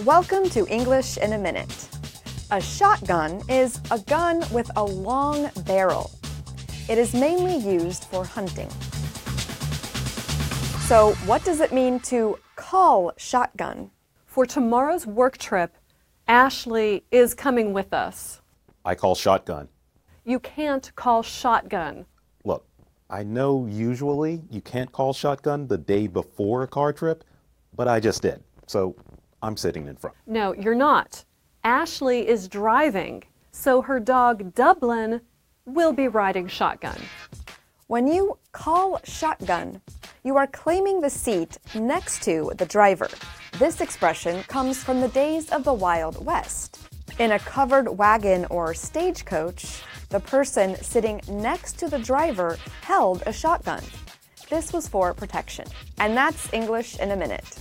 Welcome to English in a Minute. A shotgun is a gun with a long barrel. It is mainly used for hunting. So, what does it mean to call shotgun? For tomorrow's work trip, Ashley is coming with us. I call shotgun. You can't call shotgun. Look, I know usually you can't call shotgun the day before a car trip, but I just did. So I'm sitting in front. No, you're not. Ashley is driving, so her dog Dublin will be riding shotgun. When you call shotgun, you are claiming the seat next to the driver. This expression comes from the days of the Wild West. In a covered wagon or stagecoach, the person sitting next to the driver held a shotgun. This was for protection. And that's English in a minute.